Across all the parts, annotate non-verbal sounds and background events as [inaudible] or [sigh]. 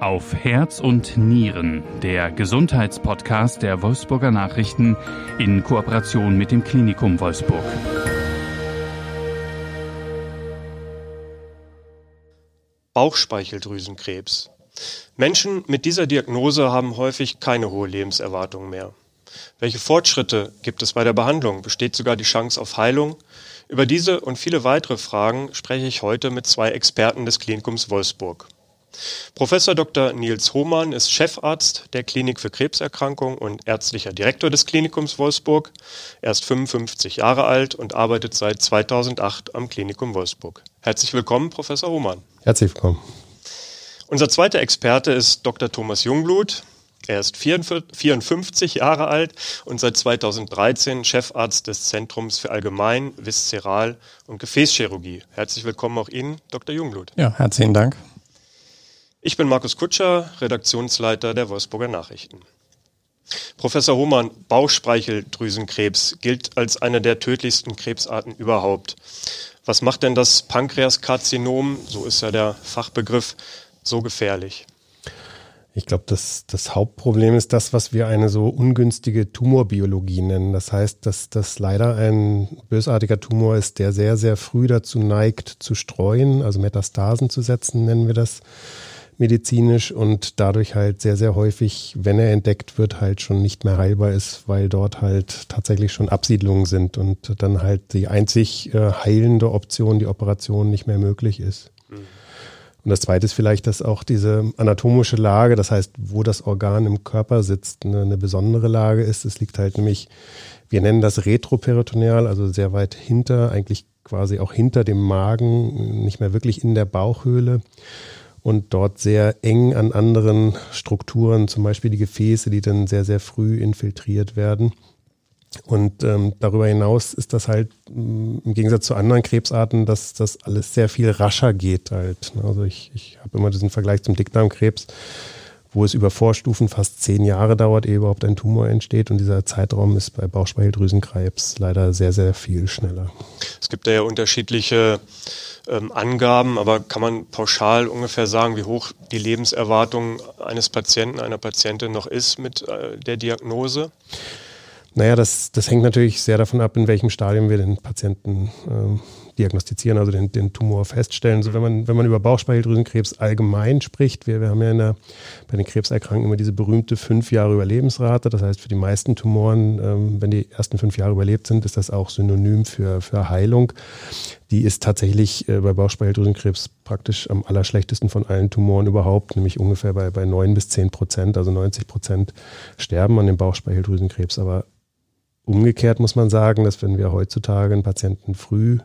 Auf Herz und Nieren, der Gesundheitspodcast der Wolfsburger Nachrichten in Kooperation mit dem Klinikum Wolfsburg. Bauchspeicheldrüsenkrebs. Menschen mit dieser Diagnose haben häufig keine hohe Lebenserwartung mehr. Welche Fortschritte gibt es bei der Behandlung? Besteht sogar die Chance auf Heilung? Über diese und viele weitere Fragen spreche ich heute mit zwei Experten des Klinikums Wolfsburg. Professor Dr. Nils Hohmann ist Chefarzt der Klinik für Krebserkrankungen und ärztlicher Direktor des Klinikums Wolfsburg. Er ist 55 Jahre alt und arbeitet seit 2008 am Klinikum Wolfsburg. Herzlich willkommen, Professor Hohmann. Herzlich willkommen. Unser zweiter Experte ist Dr. Thomas Jungblut. Er ist 54 Jahre alt und seit 2013 Chefarzt des Zentrums für Allgemein, Viszeral und Gefäßchirurgie. Herzlich willkommen auch Ihnen, Dr. Jungblut. Ja, herzlichen Dank. Ich bin Markus Kutscher, Redaktionsleiter der Wolfsburger Nachrichten. Professor Hohmann, Bauchspeicheldrüsenkrebs gilt als eine der tödlichsten Krebsarten überhaupt. Was macht denn das Pankreaskarzinom, so ist ja der Fachbegriff, so gefährlich? Ich glaube, das, das Hauptproblem ist das, was wir eine so ungünstige Tumorbiologie nennen. Das heißt, dass das leider ein bösartiger Tumor ist, der sehr, sehr früh dazu neigt, zu streuen, also Metastasen zu setzen, nennen wir das medizinisch und dadurch halt sehr, sehr häufig, wenn er entdeckt wird, halt schon nicht mehr heilbar ist, weil dort halt tatsächlich schon Absiedlungen sind und dann halt die einzig äh, heilende Option, die Operation, nicht mehr möglich ist. Mhm. Und das Zweite ist vielleicht, dass auch diese anatomische Lage, das heißt, wo das Organ im Körper sitzt, eine, eine besondere Lage ist. Es liegt halt nämlich, wir nennen das retroperitoneal, also sehr weit hinter, eigentlich quasi auch hinter dem Magen, nicht mehr wirklich in der Bauchhöhle und dort sehr eng an anderen Strukturen, zum Beispiel die Gefäße, die dann sehr, sehr früh infiltriert werden. Und ähm, darüber hinaus ist das halt mm, im Gegensatz zu anderen Krebsarten, dass das alles sehr viel rascher geht halt. Also ich, ich habe immer diesen Vergleich zum Dickdarmkrebs, wo es über Vorstufen fast zehn Jahre dauert, ehe überhaupt ein Tumor entsteht. Und dieser Zeitraum ist bei Bauchspeicheldrüsenkrebs leider sehr, sehr viel schneller. Es gibt da ja unterschiedliche ähm, Angaben, aber kann man pauschal ungefähr sagen, wie hoch die Lebenserwartung eines Patienten, einer Patientin noch ist mit äh, der Diagnose? Naja, das, das hängt natürlich sehr davon ab, in welchem Stadium wir den Patienten äh, diagnostizieren, also den, den Tumor feststellen. So, wenn man, wenn man über Bauchspeicheldrüsenkrebs allgemein spricht, wir, wir haben ja der, bei den Krebserkrankungen immer diese berühmte fünf Jahre Überlebensrate. Das heißt, für die meisten Tumoren, ähm, wenn die ersten fünf Jahre überlebt sind, ist das auch synonym für, für Heilung. Die ist tatsächlich äh, bei Bauchspeicheldrüsenkrebs praktisch am allerschlechtesten von allen Tumoren überhaupt, nämlich ungefähr bei, bei 9 bis 10 Prozent, also 90 Prozent sterben an dem Bauchspeicheldrüsenkrebs. Aber Umgekehrt muss man sagen, dass wenn wir heutzutage einen Patienten früh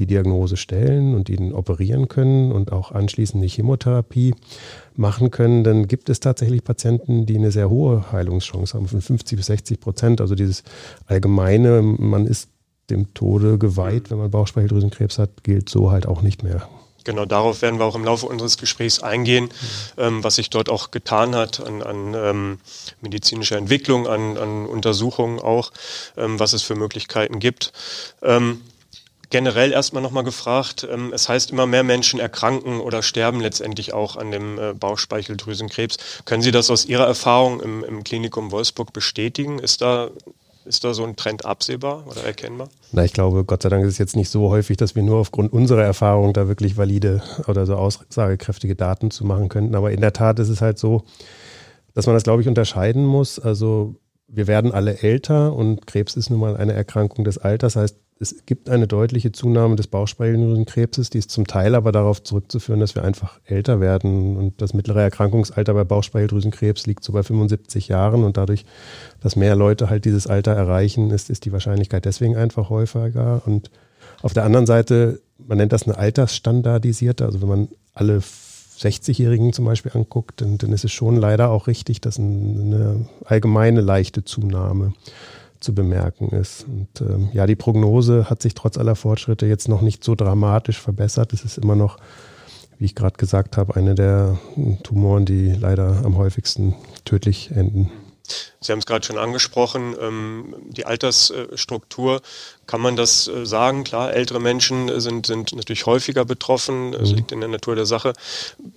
die Diagnose stellen und ihn operieren können und auch anschließend die Chemotherapie machen können, dann gibt es tatsächlich Patienten, die eine sehr hohe Heilungschance haben, von 50 bis 60 Prozent. Also dieses allgemeine, man ist dem Tode geweiht, wenn man Bauchspeicheldrüsenkrebs hat, gilt so halt auch nicht mehr. Genau, darauf werden wir auch im Laufe unseres Gesprächs eingehen, ähm, was sich dort auch getan hat an, an ähm, medizinischer Entwicklung, an, an Untersuchungen auch, ähm, was es für Möglichkeiten gibt. Ähm, generell erstmal nochmal gefragt, ähm, es heißt immer mehr Menschen erkranken oder sterben letztendlich auch an dem äh, Bauchspeicheldrüsenkrebs. Können Sie das aus Ihrer Erfahrung im, im Klinikum Wolfsburg bestätigen? Ist da ist da so ein Trend absehbar oder erkennbar? Na, ich glaube, Gott sei Dank ist es jetzt nicht so häufig, dass wir nur aufgrund unserer Erfahrung da wirklich valide oder so aussagekräftige Daten zu machen könnten. Aber in der Tat ist es halt so, dass man das, glaube ich, unterscheiden muss. Also wir werden alle älter und Krebs ist nun mal eine Erkrankung des Alters. Heißt, es gibt eine deutliche Zunahme des Bauchspeicheldrüsenkrebses, die ist zum Teil aber darauf zurückzuführen, dass wir einfach älter werden. Und das mittlere Erkrankungsalter bei Bauchspeicheldrüsenkrebs liegt so bei 75 Jahren. Und dadurch, dass mehr Leute halt dieses Alter erreichen, ist, ist die Wahrscheinlichkeit deswegen einfach häufiger. Und auf der anderen Seite, man nennt das eine altersstandardisierte, also wenn man alle 60-Jährigen zum Beispiel anguckt, dann, dann ist es schon leider auch richtig, dass eine allgemeine leichte Zunahme zu bemerken ist. Und ähm, ja, die Prognose hat sich trotz aller Fortschritte jetzt noch nicht so dramatisch verbessert. Es ist immer noch, wie ich gerade gesagt habe, eine der Tumoren, die leider am häufigsten tödlich enden. Sie haben es gerade schon angesprochen, ähm, die Altersstruktur. Kann man das äh, sagen? Klar, ältere Menschen sind, sind natürlich häufiger betroffen. Das mhm. liegt in der Natur der Sache.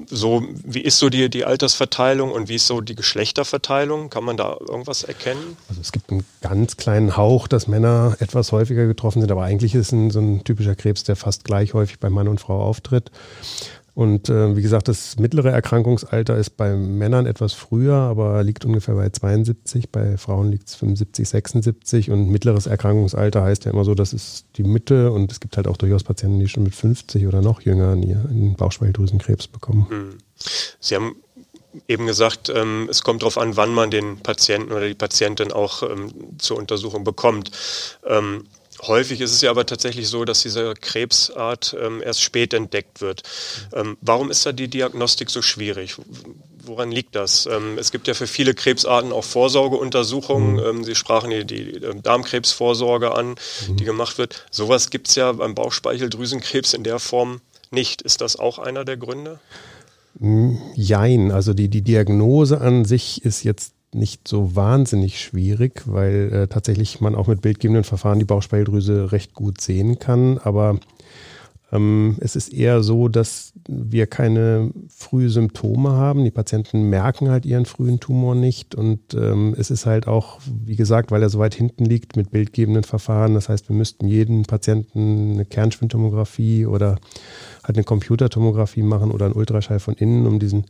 So, wie ist so die, die Altersverteilung und wie ist so die Geschlechterverteilung? Kann man da irgendwas erkennen? Also es gibt einen ganz kleinen Hauch, dass Männer etwas häufiger getroffen sind, aber eigentlich ist es so ein typischer Krebs, der fast gleich häufig bei Mann und Frau auftritt. Und äh, wie gesagt, das mittlere Erkrankungsalter ist bei Männern etwas früher, aber liegt ungefähr bei 72. Bei Frauen liegt es 75, 76. Und mittleres Erkrankungsalter heißt ja immer so, das ist die Mitte. Und es gibt halt auch durchaus Patienten, die schon mit 50 oder noch jünger einen Bauchspeicheldrüsenkrebs bekommen. Hm. Sie haben eben gesagt, ähm, es kommt darauf an, wann man den Patienten oder die Patientin auch ähm, zur Untersuchung bekommt. Ähm, Häufig ist es ja aber tatsächlich so, dass diese Krebsart ähm, erst spät entdeckt wird. Ähm, warum ist da die Diagnostik so schwierig? Woran liegt das? Ähm, es gibt ja für viele Krebsarten auch Vorsorgeuntersuchungen. Mhm. Ähm, Sie sprachen die, die ähm, Darmkrebsvorsorge an, mhm. die gemacht wird. Sowas gibt es ja beim Bauchspeicheldrüsenkrebs in der Form nicht. Ist das auch einer der Gründe? Jein, also die, die Diagnose an sich ist jetzt nicht so wahnsinnig schwierig, weil äh, tatsächlich man auch mit bildgebenden Verfahren die Bauchspeicheldrüse recht gut sehen kann. Aber ähm, es ist eher so, dass wir keine frühen Symptome haben. Die Patienten merken halt ihren frühen Tumor nicht. Und ähm, es ist halt auch, wie gesagt, weil er so weit hinten liegt mit bildgebenden Verfahren. Das heißt, wir müssten jeden Patienten eine Kernspintomographie oder halt eine Computertomographie machen oder einen Ultraschall von innen, um diesen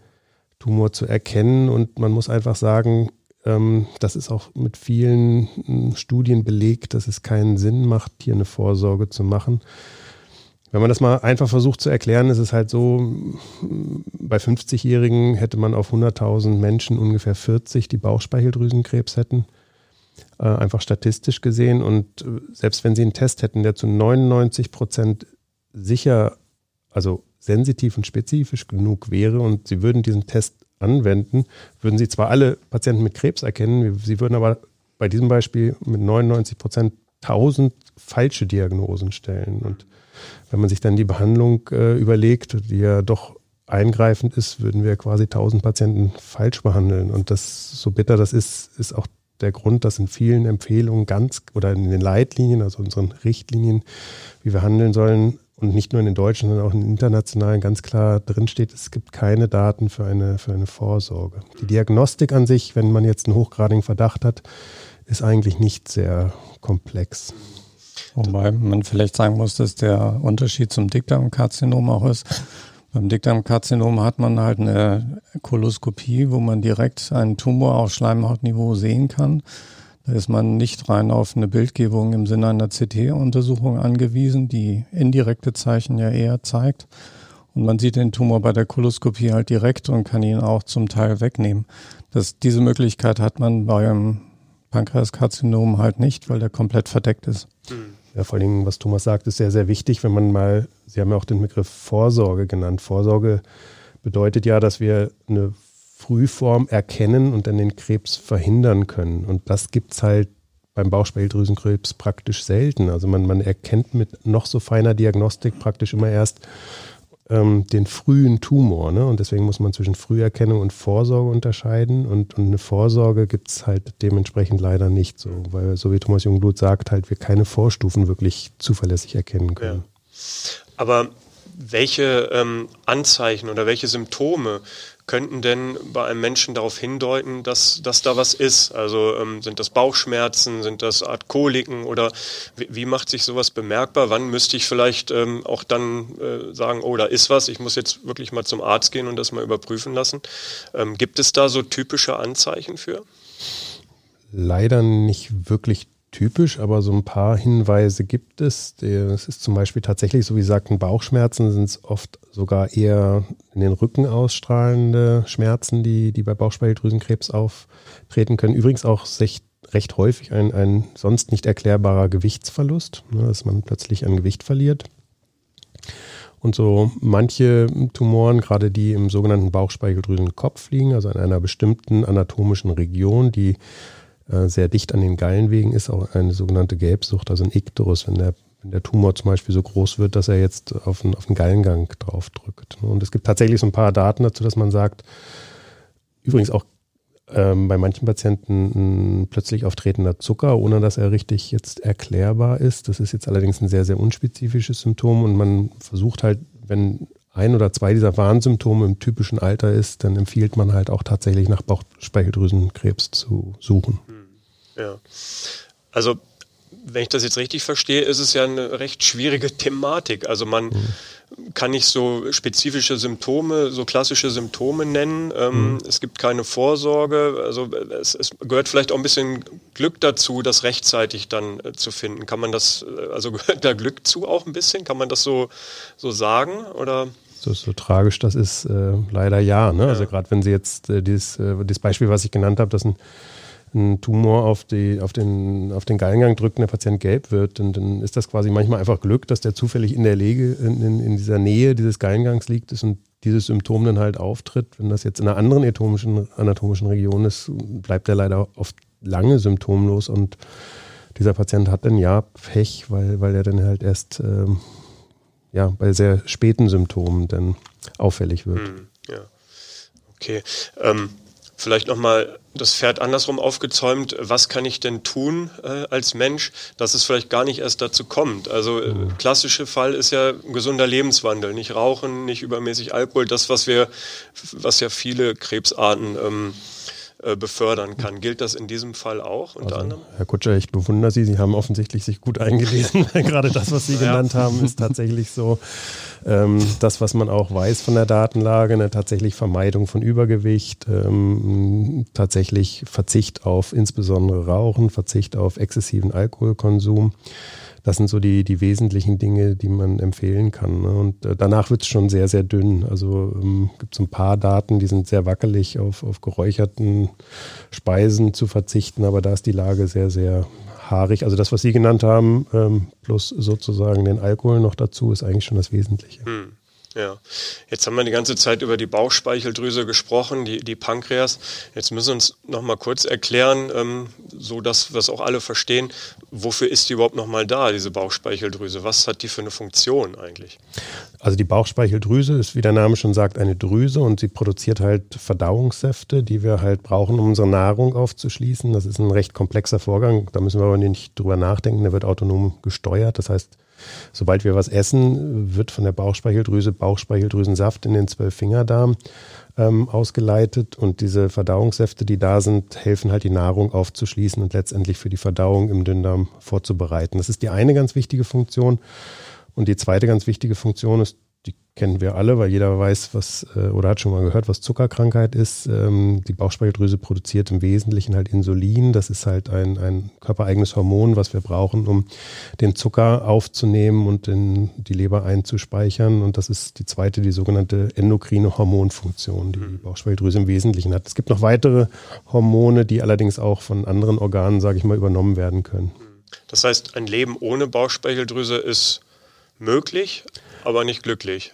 Tumor zu erkennen. Und man muss einfach sagen, ähm, das ist auch mit vielen hm, Studien belegt, dass es keinen Sinn macht, hier eine Vorsorge zu machen. Wenn man das mal einfach versucht zu erklären, ist es halt so, hm, bei 50-Jährigen hätte man auf 100.000 Menschen ungefähr 40, die Bauchspeicheldrüsenkrebs hätten. Äh, einfach statistisch gesehen. Und äh, selbst wenn sie einen Test hätten, der zu 99 Prozent sicher, also sensitiv und spezifisch genug wäre und Sie würden diesen Test anwenden, würden Sie zwar alle Patienten mit Krebs erkennen, Sie würden aber bei diesem Beispiel mit 99 Prozent 1000 falsche Diagnosen stellen. Und wenn man sich dann die Behandlung äh, überlegt, die ja doch eingreifend ist, würden wir quasi 1000 Patienten falsch behandeln. Und das, so bitter das ist, ist auch der Grund, dass in vielen Empfehlungen ganz oder in den Leitlinien, also unseren Richtlinien, wie wir handeln sollen, und nicht nur in den deutschen, sondern auch in den internationalen ganz klar drinsteht, es gibt keine Daten für eine, für eine Vorsorge. Die Diagnostik an sich, wenn man jetzt einen hochgradigen Verdacht hat, ist eigentlich nicht sehr komplex. Wobei man vielleicht sagen muss, dass der Unterschied zum Dickdarmkarzinom auch ist. Beim Dickdarmkarzinom hat man halt eine Koloskopie, wo man direkt einen Tumor auf Schleimhautniveau sehen kann. Da ist man nicht rein auf eine Bildgebung im Sinne einer CT-Untersuchung angewiesen, die indirekte Zeichen ja eher zeigt. Und man sieht den Tumor bei der Koloskopie halt direkt und kann ihn auch zum Teil wegnehmen. Das, diese Möglichkeit hat man beim Pankreaskarzinom halt nicht, weil der komplett verdeckt ist. Ja, vor allem, was Thomas sagt, ist sehr, sehr wichtig, wenn man mal, Sie haben ja auch den Begriff Vorsorge genannt. Vorsorge bedeutet ja, dass wir eine Frühform erkennen und dann den Krebs verhindern können. Und das gibt es halt beim Bauchspeicheldrüsenkrebs praktisch selten. Also man, man erkennt mit noch so feiner Diagnostik praktisch immer erst ähm, den frühen Tumor. Ne? Und deswegen muss man zwischen Früherkennung und Vorsorge unterscheiden. Und, und eine Vorsorge gibt es halt dementsprechend leider nicht so, weil so wie Thomas Jungblut sagt, halt wir keine Vorstufen wirklich zuverlässig erkennen können. Ja. Aber welche ähm, Anzeichen oder welche Symptome könnten denn bei einem Menschen darauf hindeuten, dass, dass da was ist? Also ähm, sind das Bauchschmerzen, sind das Art Koliken oder wie, wie macht sich sowas bemerkbar? Wann müsste ich vielleicht ähm, auch dann äh, sagen, oh, da ist was, ich muss jetzt wirklich mal zum Arzt gehen und das mal überprüfen lassen? Ähm, gibt es da so typische Anzeichen für? Leider nicht wirklich typisch, aber so ein paar Hinweise gibt es. Es ist zum Beispiel tatsächlich, so wie sagten, Bauchschmerzen sind es oft sogar eher in den Rücken ausstrahlende Schmerzen, die, die bei Bauchspeicheldrüsenkrebs auftreten können. Übrigens auch recht, recht häufig ein, ein sonst nicht erklärbarer Gewichtsverlust, ne, dass man plötzlich an Gewicht verliert. Und so manche Tumoren, gerade die im sogenannten Bauchspeicheldrüsenkopf liegen, also in einer bestimmten anatomischen Region, die äh, sehr dicht an den Gallenwegen ist, auch eine sogenannte Gelbsucht, also ein Ikterus, wenn der, wenn der Tumor zum Beispiel so groß wird, dass er jetzt auf den, auf den Gallengang draufdrückt. Und es gibt tatsächlich so ein paar Daten dazu, dass man sagt, übrigens auch ähm, bei manchen Patienten ein plötzlich auftretender Zucker, ohne dass er richtig jetzt erklärbar ist. Das ist jetzt allerdings ein sehr, sehr unspezifisches Symptom und man versucht halt, wenn ein oder zwei dieser Warnsymptome im typischen Alter ist, dann empfiehlt man halt auch tatsächlich nach Bauchspeicheldrüsenkrebs zu suchen. Ja. Also wenn ich das jetzt richtig verstehe, ist es ja eine recht schwierige Thematik. Also man mhm. kann nicht so spezifische Symptome, so klassische Symptome nennen. Ähm, mhm. Es gibt keine Vorsorge. Also es, es, gehört vielleicht auch ein bisschen Glück dazu, das rechtzeitig dann äh, zu finden. Kann man das, äh, also [laughs] gehört da Glück zu auch ein bisschen? Kann man das so, so sagen? Oder? So, so tragisch das ist, äh, leider ja. Ne? Also ja. Also gerade wenn Sie jetzt äh, dieses, äh, dieses Beispiel, was ich genannt habe, dass ein ein Tumor auf, die, auf, den, auf den Gallengang drückt und der Patient gelb wird, dann, dann ist das quasi manchmal einfach Glück, dass der zufällig in der Lege, in, in, in dieser Nähe dieses Gallengangs liegt ist und dieses Symptom dann halt auftritt. Wenn das jetzt in einer anderen anatomischen, anatomischen Region ist, bleibt er leider oft lange symptomlos und dieser Patient hat dann ja Pech, weil, weil er dann halt erst ähm, ja, bei sehr späten Symptomen dann auffällig wird. Hm, ja. Okay. Ähm, Vielleicht nochmal das Pferd andersrum aufgezäumt. Was kann ich denn tun äh, als Mensch, dass es vielleicht gar nicht erst dazu kommt? Also äh, mhm. klassische Fall ist ja ein gesunder Lebenswandel. Nicht rauchen, nicht übermäßig Alkohol. Das, was wir, was ja viele Krebsarten ähm, äh, befördern kann. Gilt das in diesem Fall auch unter also, anderem? Herr Kutscher, ich bewundere Sie. Sie haben offensichtlich sich gut eingelesen. [laughs] Gerade das, was Sie ja. genannt haben, ist tatsächlich so. Ähm, das, was man auch weiß von der Datenlage, eine tatsächlich Vermeidung von Übergewicht, ähm, tatsächlich Verzicht auf insbesondere Rauchen, Verzicht auf exzessiven Alkoholkonsum. Das sind so die, die wesentlichen Dinge, die man empfehlen kann. Ne? Und äh, danach wird es schon sehr, sehr dünn. Also ähm, gibt es ein paar Daten, die sind sehr wackelig, auf, auf geräucherten Speisen zu verzichten, aber da ist die Lage sehr, sehr haarig. Also das, was Sie genannt haben, ähm, plus sozusagen den Alkohol noch dazu, ist eigentlich schon das Wesentliche. Hm. Ja, jetzt haben wir die ganze Zeit über die Bauchspeicheldrüse gesprochen, die, die Pankreas. Jetzt müssen wir uns noch mal kurz erklären, ähm, so dass wir es auch alle verstehen, wofür ist die überhaupt noch mal da, diese Bauchspeicheldrüse? Was hat die für eine Funktion eigentlich? Also die Bauchspeicheldrüse ist, wie der Name schon sagt, eine Drüse und sie produziert halt Verdauungssäfte, die wir halt brauchen, um unsere Nahrung aufzuschließen. Das ist ein recht komplexer Vorgang, da müssen wir aber nicht drüber nachdenken, der wird autonom gesteuert. Das heißt, Sobald wir was essen, wird von der Bauchspeicheldrüse Bauchspeicheldrüsensaft in den Zwölffingerdarm ähm, ausgeleitet und diese Verdauungssäfte, die da sind, helfen halt die Nahrung aufzuschließen und letztendlich für die Verdauung im Dünndarm vorzubereiten. Das ist die eine ganz wichtige Funktion. Und die zweite ganz wichtige Funktion ist kennen wir alle, weil jeder weiß, was äh, oder hat schon mal gehört, was Zuckerkrankheit ist. Ähm, die Bauchspeicheldrüse produziert im Wesentlichen halt Insulin. Das ist halt ein, ein körpereigenes Hormon, was wir brauchen, um den Zucker aufzunehmen und in die Leber einzuspeichern. Und das ist die zweite, die sogenannte endokrine Hormonfunktion, die die Bauchspeicheldrüse im Wesentlichen hat. Es gibt noch weitere Hormone, die allerdings auch von anderen Organen, sage ich mal, übernommen werden können. Das heißt, ein Leben ohne Bauchspeicheldrüse ist möglich, aber nicht glücklich.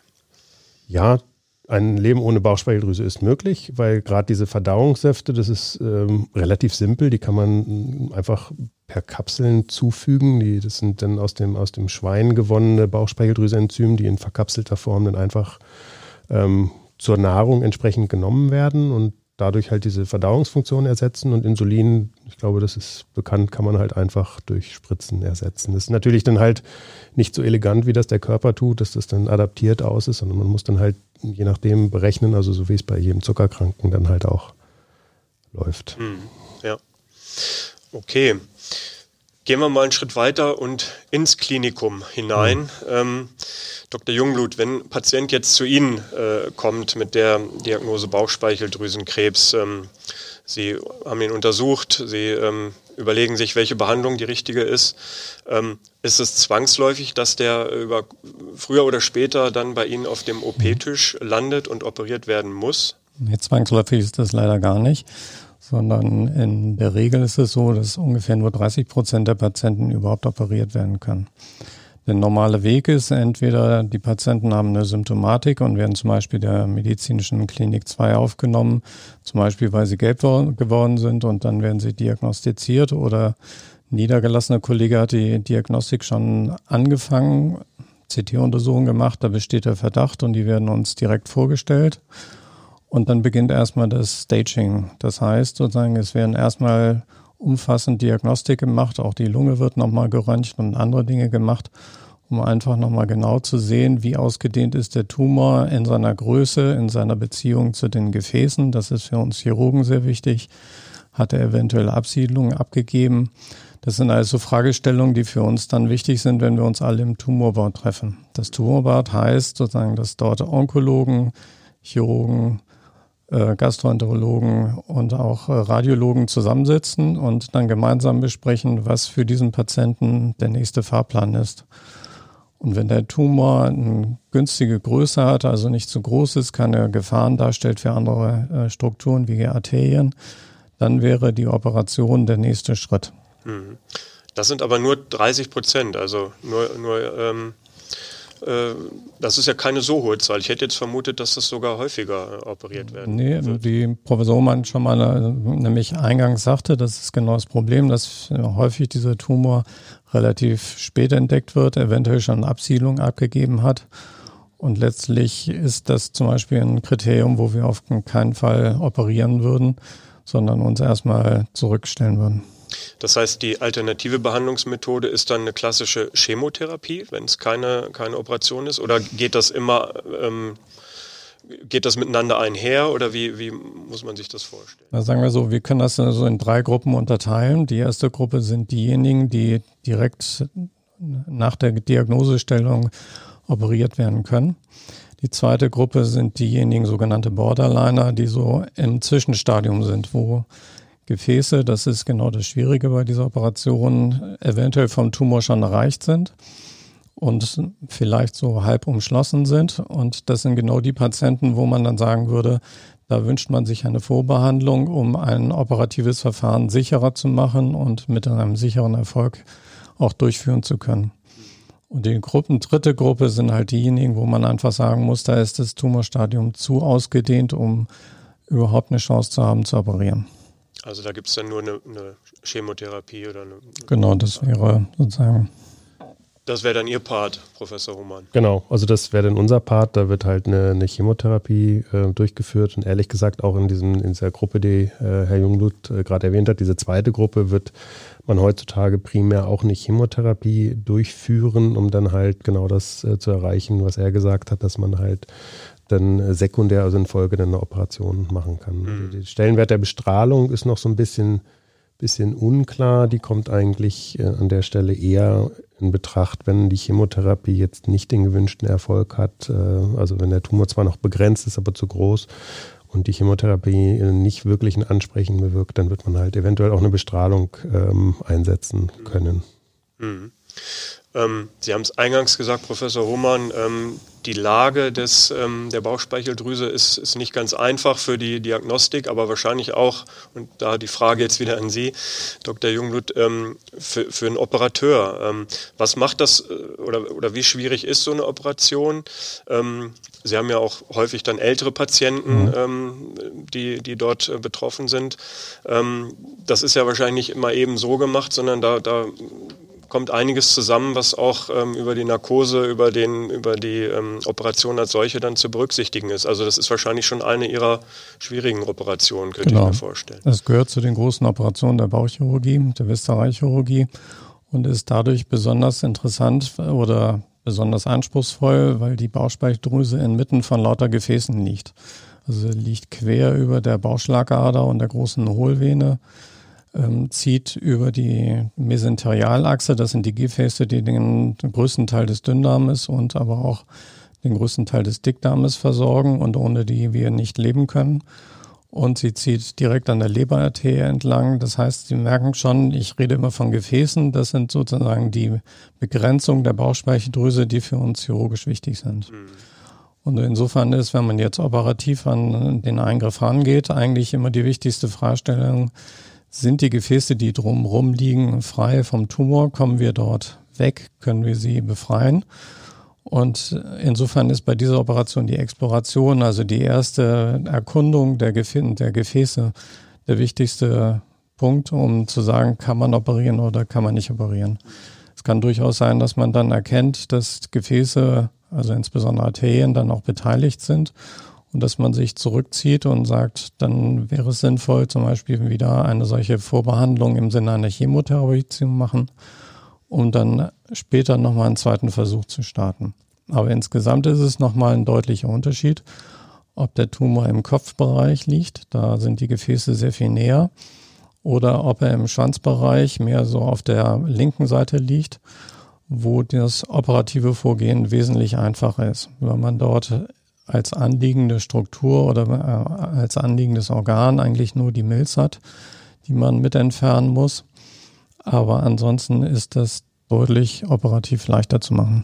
Ja, ein Leben ohne Bauchspeicheldrüse ist möglich, weil gerade diese Verdauungssäfte, das ist ähm, relativ simpel, die kann man einfach per Kapseln zufügen. Die, das sind dann aus dem, aus dem Schwein gewonnene Bauchspeicheldrüseenzym, die in verkapselter Form dann einfach ähm, zur Nahrung entsprechend genommen werden und dadurch halt diese Verdauungsfunktion ersetzen und Insulin, ich glaube, das ist bekannt, kann man halt einfach durch Spritzen ersetzen. Das ist natürlich dann halt nicht so elegant, wie das der Körper tut, dass das dann adaptiert aus ist, sondern man muss dann halt je nachdem berechnen, also so wie es bei jedem Zuckerkranken dann halt auch läuft. Hm, ja. Okay. Gehen wir mal einen Schritt weiter und ins Klinikum hinein. Mhm. Ähm, Dr. Jungblut, wenn ein Patient jetzt zu Ihnen äh, kommt mit der Diagnose Bauchspeicheldrüsenkrebs, ähm, Sie haben ihn untersucht, Sie ähm, überlegen sich, welche Behandlung die richtige ist. Ähm, ist es zwangsläufig, dass der über, früher oder später dann bei Ihnen auf dem OP-Tisch landet und operiert werden muss? Nee, zwangsläufig ist das leider gar nicht sondern in der Regel ist es so, dass ungefähr nur 30 Prozent der Patienten überhaupt operiert werden können. Der normale Weg ist entweder die Patienten haben eine Symptomatik und werden zum Beispiel der medizinischen Klinik 2 aufgenommen, zum Beispiel weil sie gelb geworden sind und dann werden sie diagnostiziert oder niedergelassene Kollege hat die Diagnostik schon angefangen, CT-Untersuchung gemacht, da besteht der Verdacht und die werden uns direkt vorgestellt. Und dann beginnt erstmal das Staging. Das heißt sozusagen, es werden erstmal umfassend Diagnostik gemacht, auch die Lunge wird nochmal geröntgt und andere Dinge gemacht, um einfach nochmal genau zu sehen, wie ausgedehnt ist der Tumor in seiner Größe, in seiner Beziehung zu den Gefäßen. Das ist für uns Chirurgen sehr wichtig. Hat er eventuell Absiedlungen abgegeben? Das sind also Fragestellungen, die für uns dann wichtig sind, wenn wir uns alle im Tumorbad treffen. Das Tumorbad heißt sozusagen, dass dort Onkologen, Chirurgen, äh, Gastroenterologen und auch äh, Radiologen zusammensitzen und dann gemeinsam besprechen, was für diesen Patienten der nächste Fahrplan ist. Und wenn der Tumor eine günstige Größe hat, also nicht zu groß ist, keine Gefahren darstellt für andere äh, Strukturen wie Arterien, dann wäre die Operation der nächste Schritt. Mhm. Das sind aber nur 30 Prozent, also nur, nur ähm, äh, das ist ja keine so hohe Zahl. Ich hätte jetzt vermutet, dass das sogar häufiger äh, operiert werden Nee, wird. wie Professor Mann schon mal äh, nämlich eingangs sagte, das ist genau das Problem, dass häufig dieser Tumor relativ spät entdeckt wird, eventuell schon Absiedlung abgegeben hat. Und letztlich ist das zum Beispiel ein Kriterium, wo wir auf keinen Fall operieren würden, sondern uns erstmal zurückstellen würden. Das heißt, die alternative Behandlungsmethode ist dann eine klassische Chemotherapie, wenn es keine, keine Operation ist? Oder geht das immer, ähm, geht das miteinander einher oder wie, wie muss man sich das vorstellen? Na, sagen wir so, wir können das so in drei Gruppen unterteilen. Die erste Gruppe sind diejenigen, die direkt nach der Diagnosestellung operiert werden können. Die zweite Gruppe sind diejenigen sogenannte Borderliner, die so im Zwischenstadium sind, wo Gefäße, das ist genau das Schwierige bei dieser Operation, eventuell vom Tumor schon erreicht sind und vielleicht so halb umschlossen sind. Und das sind genau die Patienten, wo man dann sagen würde, da wünscht man sich eine Vorbehandlung, um ein operatives Verfahren sicherer zu machen und mit einem sicheren Erfolg auch durchführen zu können. Und die Gruppen, dritte Gruppe sind halt diejenigen, wo man einfach sagen muss, da ist das Tumorstadium zu ausgedehnt, um überhaupt eine Chance zu haben zu operieren. Also da gibt es dann nur eine, eine, Chemotherapie oder eine. Genau, das wäre sozusagen. Das wäre dann Ihr Part, Professor Humann. Genau, also das wäre dann unser Part. Da wird halt eine, eine Chemotherapie äh, durchgeführt und ehrlich gesagt auch in, diesem, in dieser Gruppe, die äh, Herr Jungblut äh, gerade erwähnt hat, diese zweite Gruppe wird man heutzutage primär auch eine Chemotherapie durchführen, um dann halt genau das äh, zu erreichen, was er gesagt hat, dass man halt dann äh, sekundär, also in Folge dann eine Operation machen kann. Mhm. Also der Stellenwert der Bestrahlung ist noch so ein bisschen, bisschen unklar. Die kommt eigentlich äh, an der Stelle eher in Betracht, wenn die Chemotherapie jetzt nicht den gewünschten Erfolg hat. Äh, also wenn der Tumor zwar noch begrenzt ist, aber zu groß und die Chemotherapie nicht wirklich ein Ansprechen bewirkt, dann wird man halt eventuell auch eine Bestrahlung ähm, einsetzen können. Mhm. Ähm, Sie haben es eingangs gesagt, Professor Hohmann, ähm, die Lage des, ähm, der Bauchspeicheldrüse ist, ist nicht ganz einfach für die Diagnostik, aber wahrscheinlich auch, und da die Frage jetzt wieder an Sie, Dr. Jungblut, ähm, für, für einen Operateur. Ähm, was macht das äh, oder, oder wie schwierig ist so eine Operation? Ähm, Sie haben ja auch häufig dann ältere Patienten, mhm. ähm, die, die dort äh, betroffen sind. Ähm, das ist ja wahrscheinlich nicht immer eben so gemacht, sondern da, da kommt einiges zusammen, was auch ähm, über die Narkose, über, den, über die ähm, Operation als solche dann zu berücksichtigen ist. Also das ist wahrscheinlich schon eine Ihrer schwierigen Operationen, könnte genau. ich mir vorstellen. Das gehört zu den großen Operationen der Bauchchirurgie, der Westerreichchirurgie und ist dadurch besonders interessant oder besonders anspruchsvoll, weil die Bauchspeicheldrüse inmitten von lauter Gefäßen liegt. Also liegt quer über der Bauchschlagader und der großen Hohlvene ähm, zieht über die Mesenterialachse, das sind die Gefäße, die den größten Teil des Dünndarmes und aber auch den größten Teil des Dickdarmes versorgen und ohne die wir nicht leben können. Und sie zieht direkt an der Leberarterie entlang. Das heißt, Sie merken schon, ich rede immer von Gefäßen. Das sind sozusagen die Begrenzung der Bauchspeicheldrüse, die für uns chirurgisch wichtig sind. Mhm. Und insofern ist, wenn man jetzt operativ an den Eingriff rangeht, eigentlich immer die wichtigste Fragestellung, sind die Gefäße, die drumherum liegen, frei vom Tumor? Kommen wir dort weg? Können wir sie befreien? Und insofern ist bei dieser Operation die Exploration, also die erste Erkundung der, Gefä der Gefäße, der wichtigste Punkt, um zu sagen, kann man operieren oder kann man nicht operieren. Es kann durchaus sein, dass man dann erkennt, dass Gefäße, also insbesondere Arterien, dann auch beteiligt sind und dass man sich zurückzieht und sagt, dann wäre es sinnvoll, zum Beispiel wieder eine solche Vorbehandlung im Sinne einer Chemotherapie zu machen, um dann später nochmal einen zweiten Versuch zu starten. Aber insgesamt ist es nochmal ein deutlicher Unterschied, ob der Tumor im Kopfbereich liegt, da sind die Gefäße sehr viel näher, oder ob er im Schwanzbereich mehr so auf der linken Seite liegt, wo das operative Vorgehen wesentlich einfacher ist, weil man dort als anliegende Struktur oder äh, als anliegendes Organ eigentlich nur die Milz hat, die man mit entfernen muss. Aber ansonsten ist das deutlich operativ leichter zu machen.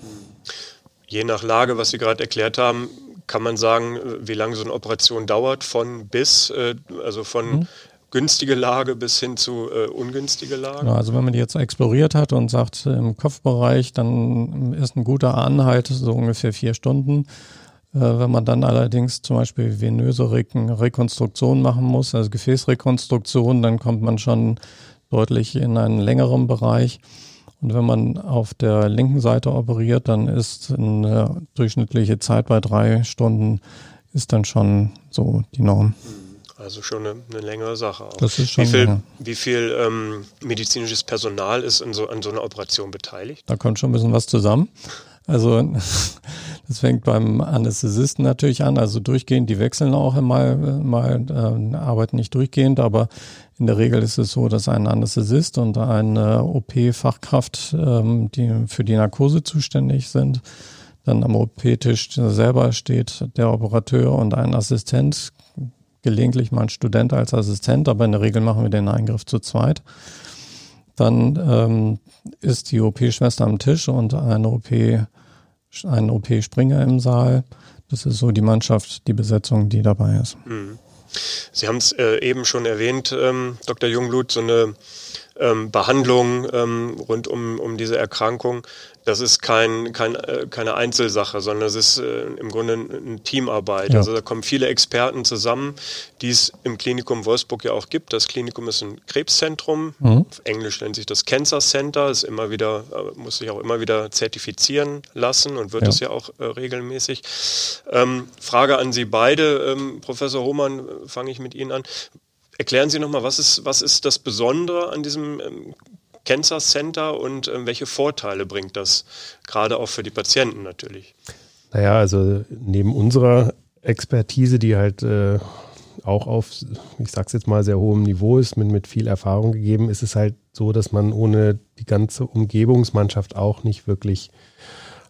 Je nach Lage, was Sie gerade erklärt haben, kann man sagen, wie lange so eine Operation dauert, von bis, äh, also von mhm. günstige Lage bis hin zu äh, ungünstige Lage? Genau, also wenn man die jetzt exploriert hat und sagt im Kopfbereich, dann ist ein guter Anhalt so ungefähr vier Stunden. Äh, wenn man dann allerdings zum Beispiel venöse Re Rekonstruktion machen muss, also Gefäßrekonstruktion, dann kommt man schon deutlich in einen längeren Bereich. Und wenn man auf der linken Seite operiert, dann ist eine durchschnittliche Zeit bei drei Stunden ist dann schon so die Norm. Also schon eine, eine längere Sache. Auch. Das ist schon wie viel, wie viel ähm, medizinisches Personal ist so, an so einer Operation beteiligt? Da kommt schon ein bisschen was zusammen. Also [laughs] das fängt beim Anästhesisten natürlich an, also durchgehend, die wechseln auch mal, mal äh, arbeiten nicht durchgehend, aber in der Regel ist es so, dass ein Anästhesist und eine OP-Fachkraft, ähm, die für die Narkose zuständig sind, dann am OP-Tisch selber steht der Operateur und ein Assistent, gelegentlich mal ein Student als Assistent, aber in der Regel machen wir den Eingriff zu zweit. Dann ähm, ist die OP-Schwester am Tisch und eine OP, ein OP-Springer im Saal. Das ist so die Mannschaft, die Besetzung, die dabei ist. Mhm. Sie haben es äh, eben schon erwähnt, ähm, Dr. Jungblut, so eine ähm, Behandlung ähm, rund um, um diese Erkrankung das ist kein, kein, äh, keine Einzelsache, sondern es ist äh, im Grunde eine Teamarbeit. Ja. Also da kommen viele Experten zusammen, die es im Klinikum Wolfsburg ja auch gibt. Das Klinikum ist ein Krebszentrum. Mhm. Auf Englisch nennt sich das Cancer Center. Ist immer wieder, äh, muss sich auch immer wieder zertifizieren lassen und wird ja. es ja auch äh, regelmäßig. Ähm, Frage an Sie beide, ähm, Professor Hohmann, fange ich mit Ihnen an. Erklären Sie nochmal, was ist, was ist das Besondere an diesem ähm, Cancer Center und äh, welche Vorteile bringt das gerade auch für die Patienten natürlich? Naja, also neben unserer Expertise, die halt äh, auch auf, ich sag's jetzt mal, sehr hohem Niveau ist, mit, mit viel Erfahrung gegeben, ist es halt so, dass man ohne die ganze Umgebungsmannschaft auch nicht wirklich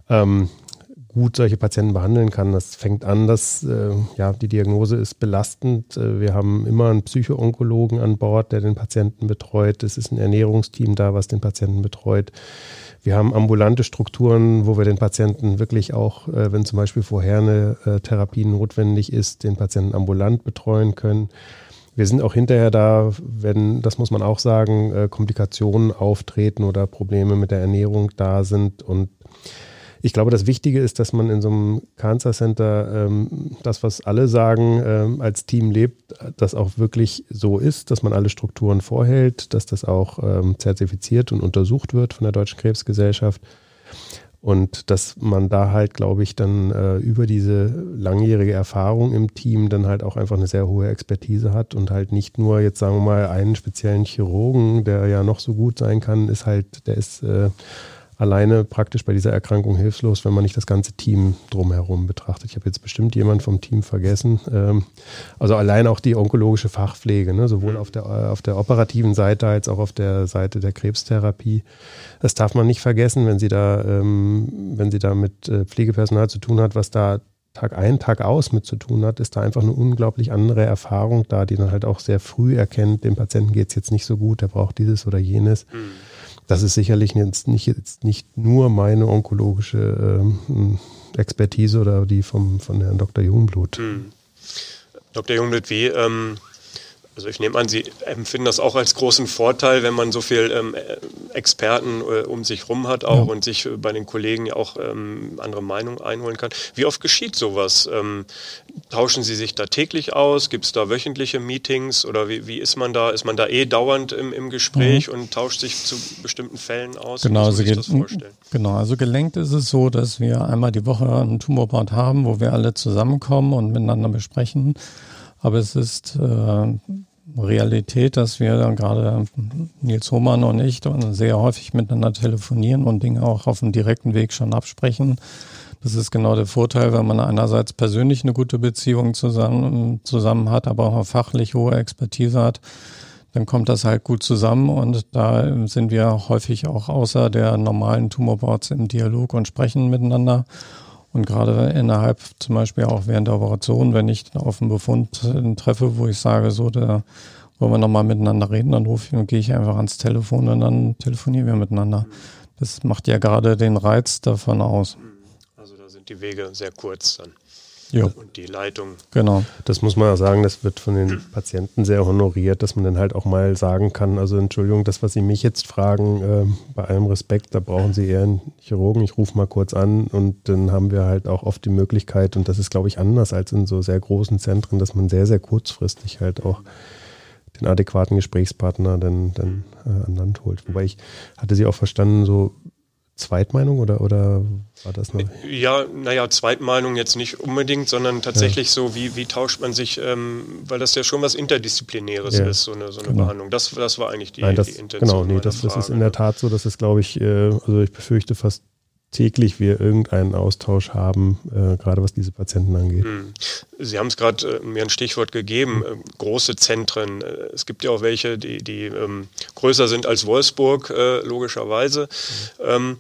ähm, gut solche Patienten behandeln kann. Das fängt an, dass äh, ja, die Diagnose ist belastend. Äh, wir haben immer einen Psychoonkologen an Bord, der den Patienten betreut. Es ist ein Ernährungsteam da, was den Patienten betreut. Wir haben ambulante Strukturen, wo wir den Patienten wirklich auch, äh, wenn zum Beispiel vorher eine äh, Therapie notwendig ist, den Patienten ambulant betreuen können. Wir sind auch hinterher da, wenn, das muss man auch sagen, äh, Komplikationen auftreten oder Probleme mit der Ernährung da sind und ich glaube, das Wichtige ist, dass man in so einem Cancer Center ähm, das, was alle sagen, ähm, als Team lebt, das auch wirklich so ist, dass man alle Strukturen vorhält, dass das auch ähm, zertifiziert und untersucht wird von der Deutschen Krebsgesellschaft. Und dass man da halt, glaube ich, dann äh, über diese langjährige Erfahrung im Team dann halt auch einfach eine sehr hohe Expertise hat und halt nicht nur jetzt sagen wir mal einen speziellen Chirurgen, der ja noch so gut sein kann, ist halt, der ist äh, alleine praktisch bei dieser Erkrankung hilflos, wenn man nicht das ganze Team drumherum betrachtet. Ich habe jetzt bestimmt jemand vom Team vergessen. Ähm, also allein auch die onkologische Fachpflege, ne, sowohl auf der, auf der operativen Seite als auch auf der Seite der Krebstherapie. Das darf man nicht vergessen, wenn sie da, ähm, wenn sie da mit äh, Pflegepersonal zu tun hat, was da Tag ein, Tag aus mit zu tun hat, ist da einfach eine unglaublich andere Erfahrung da, die dann halt auch sehr früh erkennt, dem Patienten geht es jetzt nicht so gut, der braucht dieses oder jenes. Mhm das ist sicherlich jetzt nicht, jetzt nicht nur meine onkologische ähm, Expertise oder die vom, von Herrn Dr. Jungblut. Hm. Dr. Jungblut, wie ähm, Also ich nehme an, Sie empfinden das auch als großen Vorteil, wenn man so viel ähm, Experten äh, um sich rum hat auch ja. und sich äh, bei den Kollegen auch ähm, andere Meinungen einholen kann. Wie oft geschieht sowas? Ähm, tauschen Sie sich da täglich aus? Gibt es da wöchentliche Meetings oder wie, wie, ist man da? Ist man da eh dauernd im, im Gespräch mhm. und tauscht sich zu bestimmten Fällen aus? Genau, also genau, also gelenkt ist es so, dass wir einmal die Woche ein Tumorboard haben, wo wir alle zusammenkommen und miteinander besprechen. Aber es ist äh, Realität, dass wir dann gerade Nils Hohmann und ich sehr häufig miteinander telefonieren und Dinge auch auf dem direkten Weg schon absprechen. Das ist genau der Vorteil, wenn man einerseits persönlich eine gute Beziehung zusammen, zusammen hat, aber auch fachlich hohe Expertise hat, dann kommt das halt gut zusammen und da sind wir häufig auch außer der normalen Tumorboards im Dialog und sprechen miteinander. Und gerade innerhalb, zum Beispiel auch während der Operation, wenn ich auf einen Befund treffe, wo ich sage, so, da wollen wir nochmal miteinander reden, dann rufe ich und gehe ich einfach ans Telefon und dann telefonieren wir miteinander. Das macht ja gerade den Reiz davon aus. Also da sind die Wege sehr kurz dann. Ja. Und die Leitung. Genau. Das muss man ja sagen, das wird von den Patienten sehr honoriert, dass man dann halt auch mal sagen kann, also Entschuldigung, das, was Sie mich jetzt fragen, äh, bei allem Respekt, da brauchen Sie eher einen Chirurgen, ich rufe mal kurz an und dann haben wir halt auch oft die Möglichkeit, und das ist, glaube ich, anders als in so sehr großen Zentren, dass man sehr, sehr kurzfristig halt auch den adäquaten Gesprächspartner dann, dann äh, an Land holt. Wobei ich hatte Sie auch verstanden, so Zweitmeinung oder, oder war das noch? Ja, naja, Zweitmeinung jetzt nicht unbedingt, sondern tatsächlich ja. so, wie, wie tauscht man sich, ähm, weil das ja schon was Interdisziplinäres ja. ist, so eine, so eine genau. Behandlung. Das, das war eigentlich die, Nein, das, die Intention. Genau, nee, das, das ist in der Tat so, dass es, glaube ich, äh, also ich befürchte fast täglich wir irgendeinen Austausch haben, äh, gerade was diese Patienten angeht. Hm. Sie haben es gerade äh, mir ein Stichwort gegeben, äh, große Zentren. Äh, es gibt ja auch welche, die, die ähm, größer sind als Wolfsburg, äh, logischerweise. Mhm. Ähm,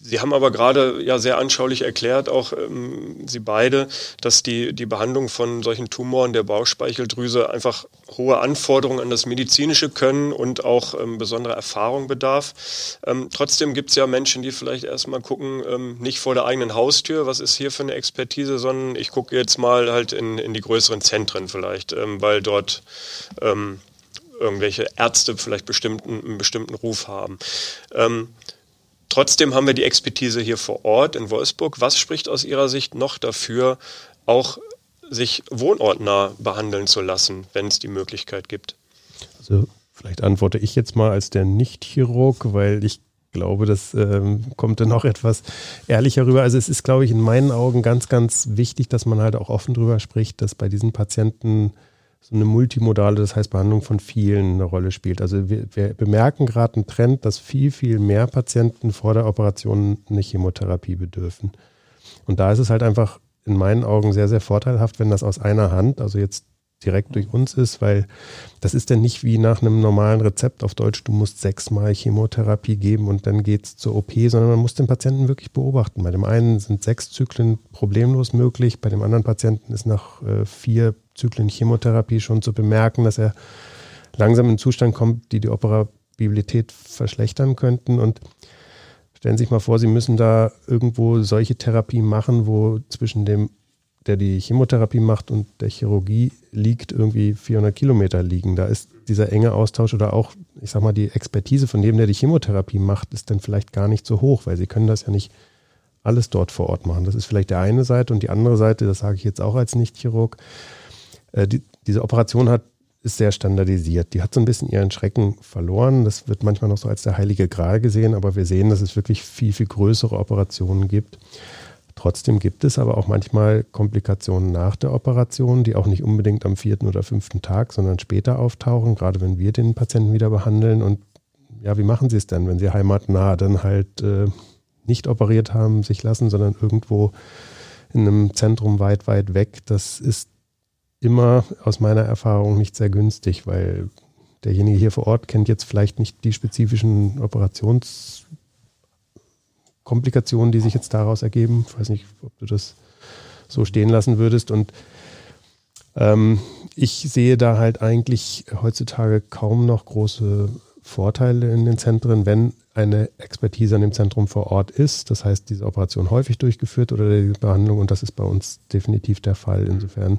Sie haben aber gerade ja sehr anschaulich erklärt, auch ähm, Sie beide, dass die, die Behandlung von solchen Tumoren der Bauchspeicheldrüse einfach hohe Anforderungen an das Medizinische können und auch ähm, besondere Erfahrung bedarf. Ähm, trotzdem gibt es ja Menschen, die vielleicht erstmal gucken, ähm, nicht vor der eigenen Haustür, was ist hier für eine Expertise, sondern ich gucke jetzt mal halt in, in die größeren Zentren vielleicht, ähm, weil dort ähm, irgendwelche Ärzte vielleicht bestimmten, einen bestimmten Ruf haben. Trotzdem haben wir die Expertise hier vor Ort in Wolfsburg. Was spricht aus Ihrer Sicht noch dafür, auch sich wohnortnah behandeln zu lassen, wenn es die Möglichkeit gibt? Also vielleicht antworte ich jetzt mal als der Nicht-Chirurg, weil ich glaube, das ähm, kommt dann auch [laughs] etwas ehrlicher rüber. Also es ist, glaube ich, in meinen Augen ganz, ganz wichtig, dass man halt auch offen drüber spricht, dass bei diesen Patienten so eine multimodale, das heißt Behandlung von vielen eine Rolle spielt. Also wir, wir bemerken gerade einen Trend, dass viel, viel mehr Patienten vor der Operation eine Chemotherapie bedürfen. Und da ist es halt einfach in meinen Augen sehr, sehr vorteilhaft, wenn das aus einer Hand, also jetzt direkt durch uns ist, weil das ist dann nicht wie nach einem normalen Rezept auf Deutsch, du musst sechsmal Chemotherapie geben und dann geht es zur OP, sondern man muss den Patienten wirklich beobachten. Bei dem einen sind sechs Zyklen problemlos möglich, bei dem anderen Patienten ist nach äh, vier Zyklen Chemotherapie schon zu bemerken, dass er langsam in einen Zustand kommt, die die Operabilität verschlechtern könnten und Stellen Sie sich mal vor, Sie müssen da irgendwo solche Therapien machen, wo zwischen dem der die Chemotherapie macht und der Chirurgie liegt, irgendwie 400 Kilometer liegen. Da ist dieser enge Austausch oder auch, ich sag mal, die Expertise von dem, der die Chemotherapie macht, ist dann vielleicht gar nicht so hoch, weil sie können das ja nicht alles dort vor Ort machen. Das ist vielleicht der eine Seite und die andere Seite, das sage ich jetzt auch als Nicht-Chirurg, äh, die, diese Operation hat ist sehr standardisiert. Die hat so ein bisschen ihren Schrecken verloren. Das wird manchmal noch so als der heilige Gral gesehen, aber wir sehen, dass es wirklich viel, viel größere Operationen gibt. Trotzdem gibt es aber auch manchmal Komplikationen nach der Operation, die auch nicht unbedingt am vierten oder fünften Tag, sondern später auftauchen, gerade wenn wir den Patienten wieder behandeln. Und ja, wie machen Sie es denn, wenn Sie heimatnah dann halt äh, nicht operiert haben, sich lassen, sondern irgendwo in einem Zentrum weit, weit weg? Das ist immer aus meiner Erfahrung nicht sehr günstig, weil derjenige hier vor Ort kennt jetzt vielleicht nicht die spezifischen Operations- Komplikationen, die sich jetzt daraus ergeben. Ich weiß nicht, ob du das so stehen lassen würdest. Und ähm, ich sehe da halt eigentlich heutzutage kaum noch große Vorteile in den Zentren, wenn eine Expertise an dem Zentrum vor Ort ist. Das heißt, diese Operation häufig durchgeführt oder die Behandlung und das ist bei uns definitiv der Fall. Insofern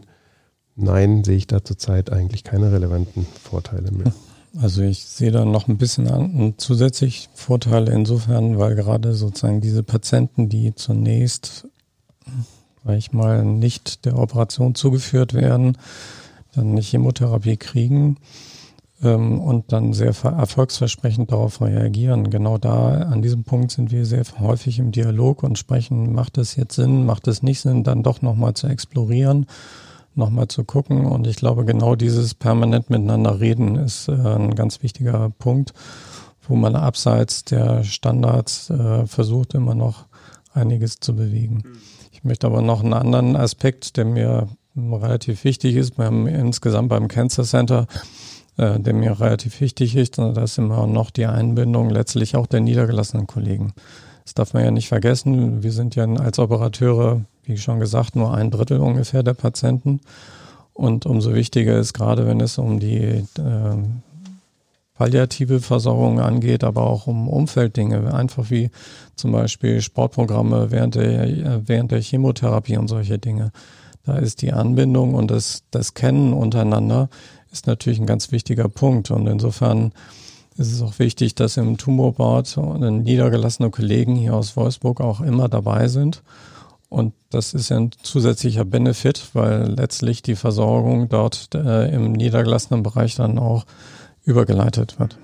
Nein, sehe ich da zurzeit eigentlich keine relevanten Vorteile mehr. [laughs] Also ich sehe da noch ein bisschen an, zusätzlich Vorteile insofern, weil gerade sozusagen diese Patienten, die zunächst, sag ich mal, nicht der Operation zugeführt werden, dann eine Chemotherapie kriegen ähm, und dann sehr erfolgsversprechend darauf reagieren. Genau da, an diesem Punkt sind wir sehr häufig im Dialog und sprechen, macht es jetzt Sinn, macht es nicht Sinn, dann doch nochmal zu explorieren nochmal zu gucken. Und ich glaube, genau dieses permanent miteinander reden ist äh, ein ganz wichtiger Punkt, wo man abseits der Standards äh, versucht, immer noch einiges zu bewegen. Mhm. Ich möchte aber noch einen anderen Aspekt, der mir relativ wichtig ist, beim, insgesamt beim Cancer Center, äh, der mir relativ wichtig ist, das ist immer noch die Einbindung letztlich auch der niedergelassenen Kollegen. Das darf man ja nicht vergessen. Wir sind ja als Operateure wie schon gesagt, nur ein Drittel ungefähr der Patienten. Und umso wichtiger ist gerade, wenn es um die äh, palliative Versorgung angeht, aber auch um Umfelddinge, einfach wie zum Beispiel Sportprogramme während der, während der Chemotherapie und solche Dinge. Da ist die Anbindung und das, das Kennen untereinander ist natürlich ein ganz wichtiger Punkt. Und insofern ist es auch wichtig, dass im Tumorboard niedergelassene Kollegen hier aus Wolfsburg auch immer dabei sind und das ist ja ein zusätzlicher Benefit, weil letztlich die Versorgung dort äh, im niedergelassenen Bereich dann auch übergeleitet wird.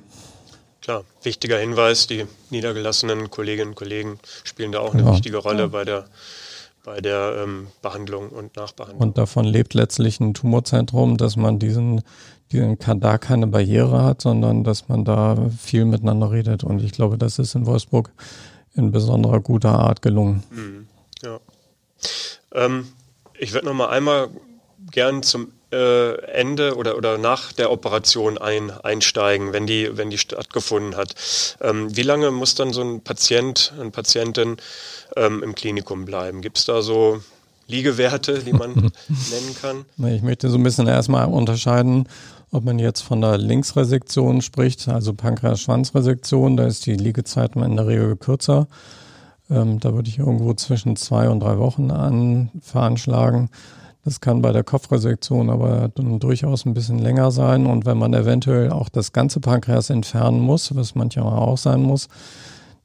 Klar, wichtiger Hinweis, die niedergelassenen Kolleginnen und Kollegen spielen da auch eine ja. wichtige Rolle ja. bei der, bei der ähm, Behandlung und Nachbehandlung. Und davon lebt letztlich ein Tumorzentrum, dass man diesen, diesen da keine Barriere hat, sondern dass man da viel miteinander redet. Und ich glaube, das ist in Wolfsburg in besonderer guter Art gelungen. Mhm. Ähm, ich würde noch mal einmal gern zum äh, Ende oder, oder nach der Operation ein, einsteigen, wenn die, wenn die stattgefunden hat. Ähm, wie lange muss dann so ein Patient, eine Patientin ähm, im Klinikum bleiben? Gibt es da so Liegewerte, die man [laughs] nennen kann? Ich möchte so ein bisschen erstmal unterscheiden, ob man jetzt von der Linksresektion spricht, also Pankreas-Schwanzresektion, da ist die Liegezeit in der Regel kürzer. Ähm, da würde ich irgendwo zwischen zwei und drei Wochen an veranschlagen. Das kann bei der Kopfresektion aber durchaus ein bisschen länger sein. Und wenn man eventuell auch das ganze Pankreas entfernen muss, was manchmal auch sein muss,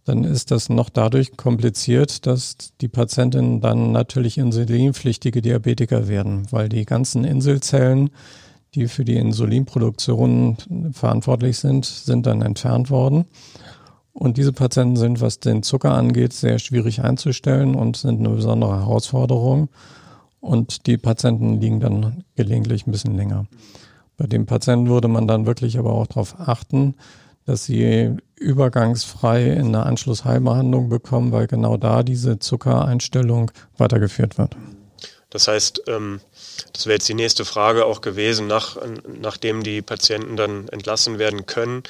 dann ist das noch dadurch kompliziert, dass die Patientinnen dann natürlich insulinpflichtige Diabetiker werden, weil die ganzen Inselzellen, die für die Insulinproduktion verantwortlich sind, sind dann entfernt worden. Und diese Patienten sind, was den Zucker angeht, sehr schwierig einzustellen und sind eine besondere Herausforderung. Und die Patienten liegen dann gelegentlich ein bisschen länger. Bei den Patienten würde man dann wirklich aber auch darauf achten, dass sie übergangsfrei in eine Anschlussheilbehandlung bekommen, weil genau da diese Zuckereinstellung weitergeführt wird. Das heißt, ähm, das wäre jetzt die nächste Frage auch gewesen, nach, nachdem die Patienten dann entlassen werden können.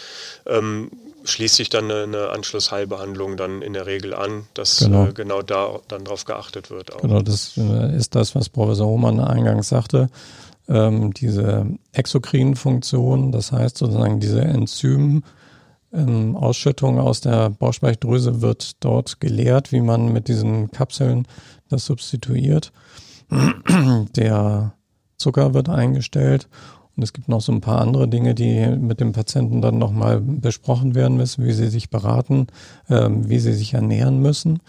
Schließt sich dann eine, eine, Anschlussheilbehandlung dann in der Regel an, dass genau, äh, genau da dann drauf geachtet wird. Auch. Genau, das äh, ist das, was Professor Hohmann eingangs sagte. Ähm, diese Exokrin-Funktion, das heißt sozusagen diese Enzym, ähm, Ausschüttung aus der Bauchspeicheldrüse wird dort gelehrt, wie man mit diesen Kapseln das substituiert. [clears throat] Der Zucker wird eingestellt und es gibt noch so ein paar andere Dinge, die mit dem Patienten dann nochmal besprochen werden müssen, wie sie sich beraten, ähm, wie sie sich ernähren müssen.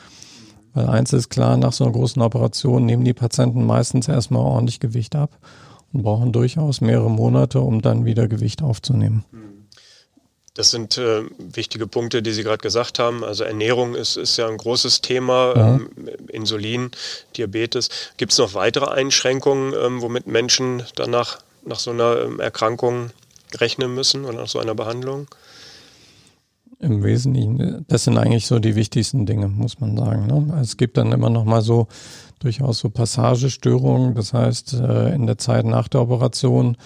Weil eins ist klar, nach so einer großen Operation nehmen die Patienten meistens erstmal ordentlich Gewicht ab und brauchen durchaus mehrere Monate, um dann wieder Gewicht aufzunehmen. Das sind äh, wichtige Punkte, die Sie gerade gesagt haben. Also Ernährung ist, ist ja ein großes Thema, ja. ähm, Insulin, Diabetes. Gibt es noch weitere Einschränkungen, ähm, womit Menschen danach nach so einer ähm, Erkrankung rechnen müssen oder nach so einer Behandlung? Im Wesentlichen, das sind eigentlich so die wichtigsten Dinge, muss man sagen. Ne? Es gibt dann immer noch mal so durchaus so Passagestörungen, das heißt äh, in der Zeit nach der Operation,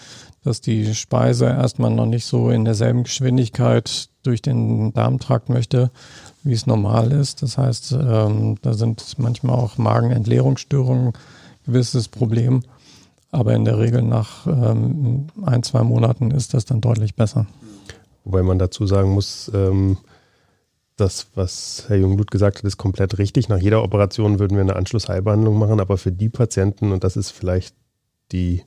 dass die Speise erstmal noch nicht so in derselben Geschwindigkeit durch den Darmtrakt möchte, wie es normal ist. Das heißt, ähm, da sind manchmal auch Magenentleerungsstörungen ein gewisses Problem. Aber in der Regel nach ähm, ein, zwei Monaten ist das dann deutlich besser. Wobei man dazu sagen muss, ähm, das, was Herr Jungblut gesagt hat, ist komplett richtig. Nach jeder Operation würden wir eine Anschlussheilbehandlung machen, aber für die Patienten, und das ist vielleicht die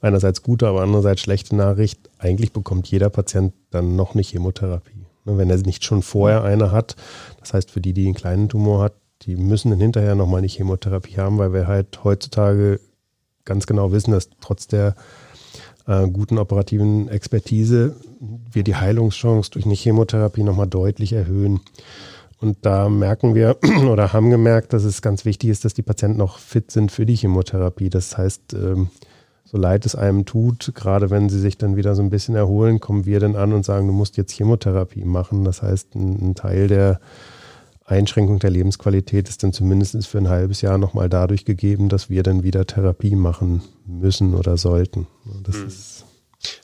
einerseits gute, aber andererseits schlechte Nachricht. Eigentlich bekommt jeder Patient dann noch eine Chemotherapie. Ne, wenn er nicht schon vorher eine hat. Das heißt, für die, die einen kleinen Tumor hat, die müssen dann hinterher nochmal eine Chemotherapie haben, weil wir halt heutzutage ganz genau wissen, dass trotz der äh, guten operativen Expertise wir die Heilungschance durch eine Chemotherapie nochmal deutlich erhöhen. Und da merken wir [clears throat] oder haben gemerkt, dass es ganz wichtig ist, dass die Patienten noch fit sind für die Chemotherapie. Das heißt, ähm, so leid es einem tut, gerade wenn sie sich dann wieder so ein bisschen erholen, kommen wir dann an und sagen, du musst jetzt Chemotherapie machen. Das heißt, ein, ein Teil der Einschränkung der Lebensqualität ist dann zumindest für ein halbes Jahr nochmal dadurch gegeben, dass wir dann wieder Therapie machen müssen oder sollten. Das hm. ist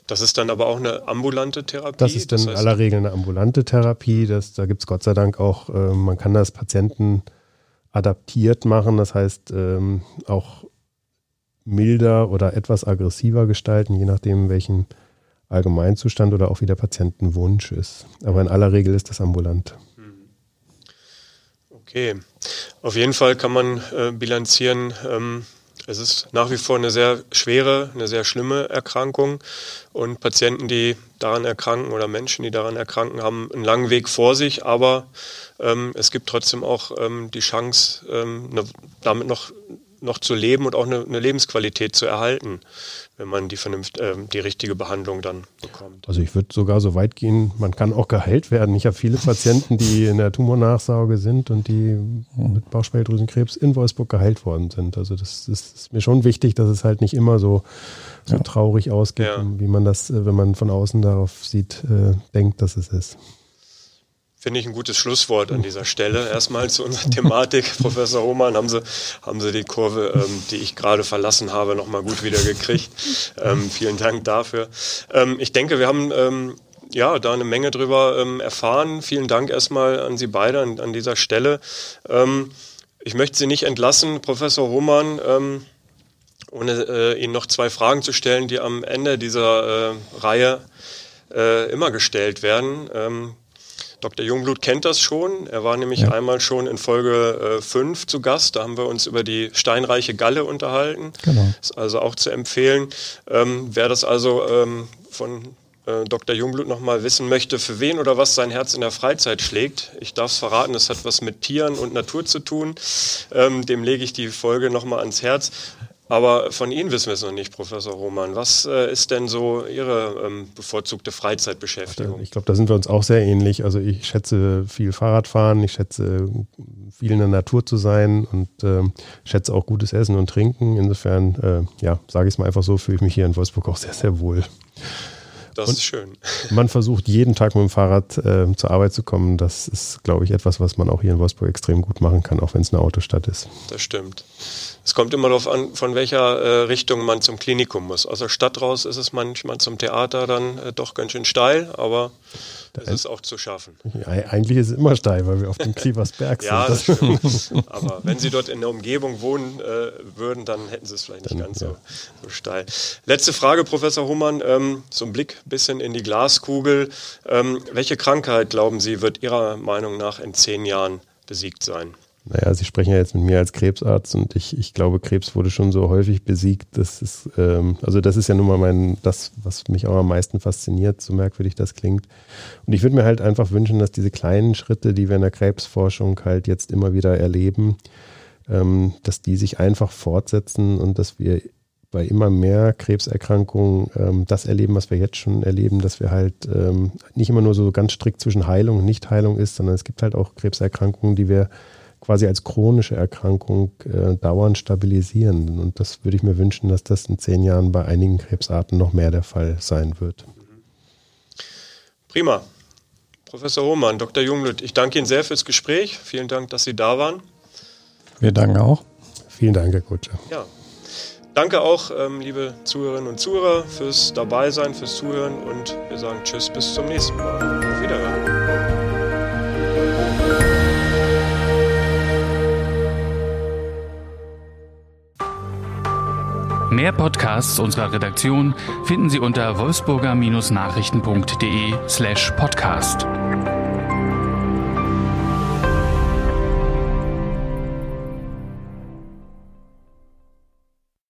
das ist dann aber auch eine ambulante Therapie? Das ist dann das heißt in aller Regel eine ambulante Therapie. Das, da gibt es Gott sei Dank auch, äh, man kann das Patienten adaptiert machen. Das heißt, ähm, auch milder oder etwas aggressiver gestalten, je nachdem, welchen Allgemeinzustand oder auch wie der Patientenwunsch ist. Aber in aller Regel ist das ambulant. Okay. Auf jeden Fall kann man äh, bilanzieren, ähm, es ist nach wie vor eine sehr schwere, eine sehr schlimme Erkrankung und Patienten, die daran erkranken oder Menschen, die daran erkranken, haben einen langen Weg vor sich, aber ähm, es gibt trotzdem auch ähm, die Chance, ähm, ne, damit noch noch zu leben und auch eine, eine Lebensqualität zu erhalten, wenn man die, vernünft, äh, die richtige Behandlung dann bekommt. Also ich würde sogar so weit gehen, man kann auch geheilt werden. Ich habe viele Patienten, die in der Tumornachsorge sind und die mit Bauchspeicheldrüsenkrebs in Wolfsburg geheilt worden sind. Also das, das ist mir schon wichtig, dass es halt nicht immer so, so ja. traurig ausgeht, ja. wie man das, äh, wenn man von außen darauf sieht, äh, denkt, dass es ist. Finde ich ein gutes Schlusswort an dieser Stelle. Erstmal zu unserer Thematik. [laughs] Professor Hohmann, haben Sie, haben Sie die Kurve, ähm, die ich gerade verlassen habe, nochmal gut wieder gekriegt. Ähm, vielen Dank dafür. Ähm, ich denke, wir haben ähm, ja da eine Menge drüber ähm, erfahren. Vielen Dank erstmal an Sie beide an, an dieser Stelle. Ähm, ich möchte Sie nicht entlassen, Professor Hohmann, ohne äh, Ihnen noch zwei Fragen zu stellen, die am Ende dieser äh, Reihe äh, immer gestellt werden. Dr. Jungblut kennt das schon. Er war nämlich ja. einmal schon in Folge 5 äh, zu Gast. Da haben wir uns über die steinreiche Galle unterhalten. Genau. Ist also auch zu empfehlen. Ähm, wer das also ähm, von äh, Dr. Jungblut nochmal wissen möchte, für wen oder was sein Herz in der Freizeit schlägt. Ich darf es verraten, das hat was mit Tieren und Natur zu tun. Ähm, dem lege ich die Folge nochmal ans Herz. Aber von Ihnen wissen wir es noch nicht, Professor Roman. Was äh, ist denn so Ihre ähm, bevorzugte Freizeitbeschäftigung? Ich glaube, da sind wir uns auch sehr ähnlich. Also ich schätze viel Fahrradfahren, ich schätze viel in der Natur zu sein und äh, schätze auch gutes Essen und Trinken. Insofern, äh, ja, sage ich es mal einfach so, fühle ich mich hier in Wolfsburg auch sehr, sehr wohl. Das und ist schön. [laughs] Man versucht jeden Tag mit dem Fahrrad äh, zur Arbeit zu kommen. Das ist, glaube ich, etwas, was man auch hier in Wolfsburg extrem gut machen kann, auch wenn es eine Autostadt ist. Das stimmt. Es kommt immer darauf an, von welcher äh, Richtung man zum Klinikum muss. Aus der Stadt raus ist es manchmal zum Theater dann äh, doch ganz schön steil, aber es ist auch zu schaffen. Ja, eigentlich ist es immer steil, weil wir auf dem [laughs] Klieversberg sind. ja, das stimmt. [laughs] aber wenn Sie dort in der Umgebung wohnen äh, würden, dann hätten Sie es vielleicht nicht dann, ganz ja. so, so, steil. Letzte Frage, Professor Humann, ähm, so ein Blick ein bisschen in die Glaskugel. Ähm, welche Krankheit, glauben Sie, wird Ihrer Meinung nach in zehn Jahren besiegt sein? Naja, Sie sprechen ja jetzt mit mir als Krebsarzt und ich, ich glaube, Krebs wurde schon so häufig besiegt. Das ist, ähm, also das ist ja nun mal mein, das, was mich auch am meisten fasziniert, so merkwürdig das klingt. Und ich würde mir halt einfach wünschen, dass diese kleinen Schritte, die wir in der Krebsforschung halt jetzt immer wieder erleben, ähm, dass die sich einfach fortsetzen und dass wir bei immer mehr Krebserkrankungen ähm, das erleben, was wir jetzt schon erleben, dass wir halt ähm, nicht immer nur so ganz strikt zwischen Heilung und Nichtheilung ist, sondern es gibt halt auch Krebserkrankungen, die wir quasi als chronische Erkrankung äh, dauernd stabilisieren. Und das würde ich mir wünschen, dass das in zehn Jahren bei einigen Krebsarten noch mehr der Fall sein wird. Prima. Professor Hohmann, Dr. Junglüt, ich danke Ihnen sehr fürs Gespräch. Vielen Dank, dass Sie da waren. Wir danken auch. Vielen Dank, Herr Kutscher. Ja. Danke auch, ähm, liebe Zuhörerinnen und Zuhörer, fürs Dabeisein, fürs Zuhören und wir sagen Tschüss, bis zum nächsten Mal. Auf Wiederhören. Mehr Podcasts unserer Redaktion finden Sie unter wolfsburger-nachrichten.de slash podcast.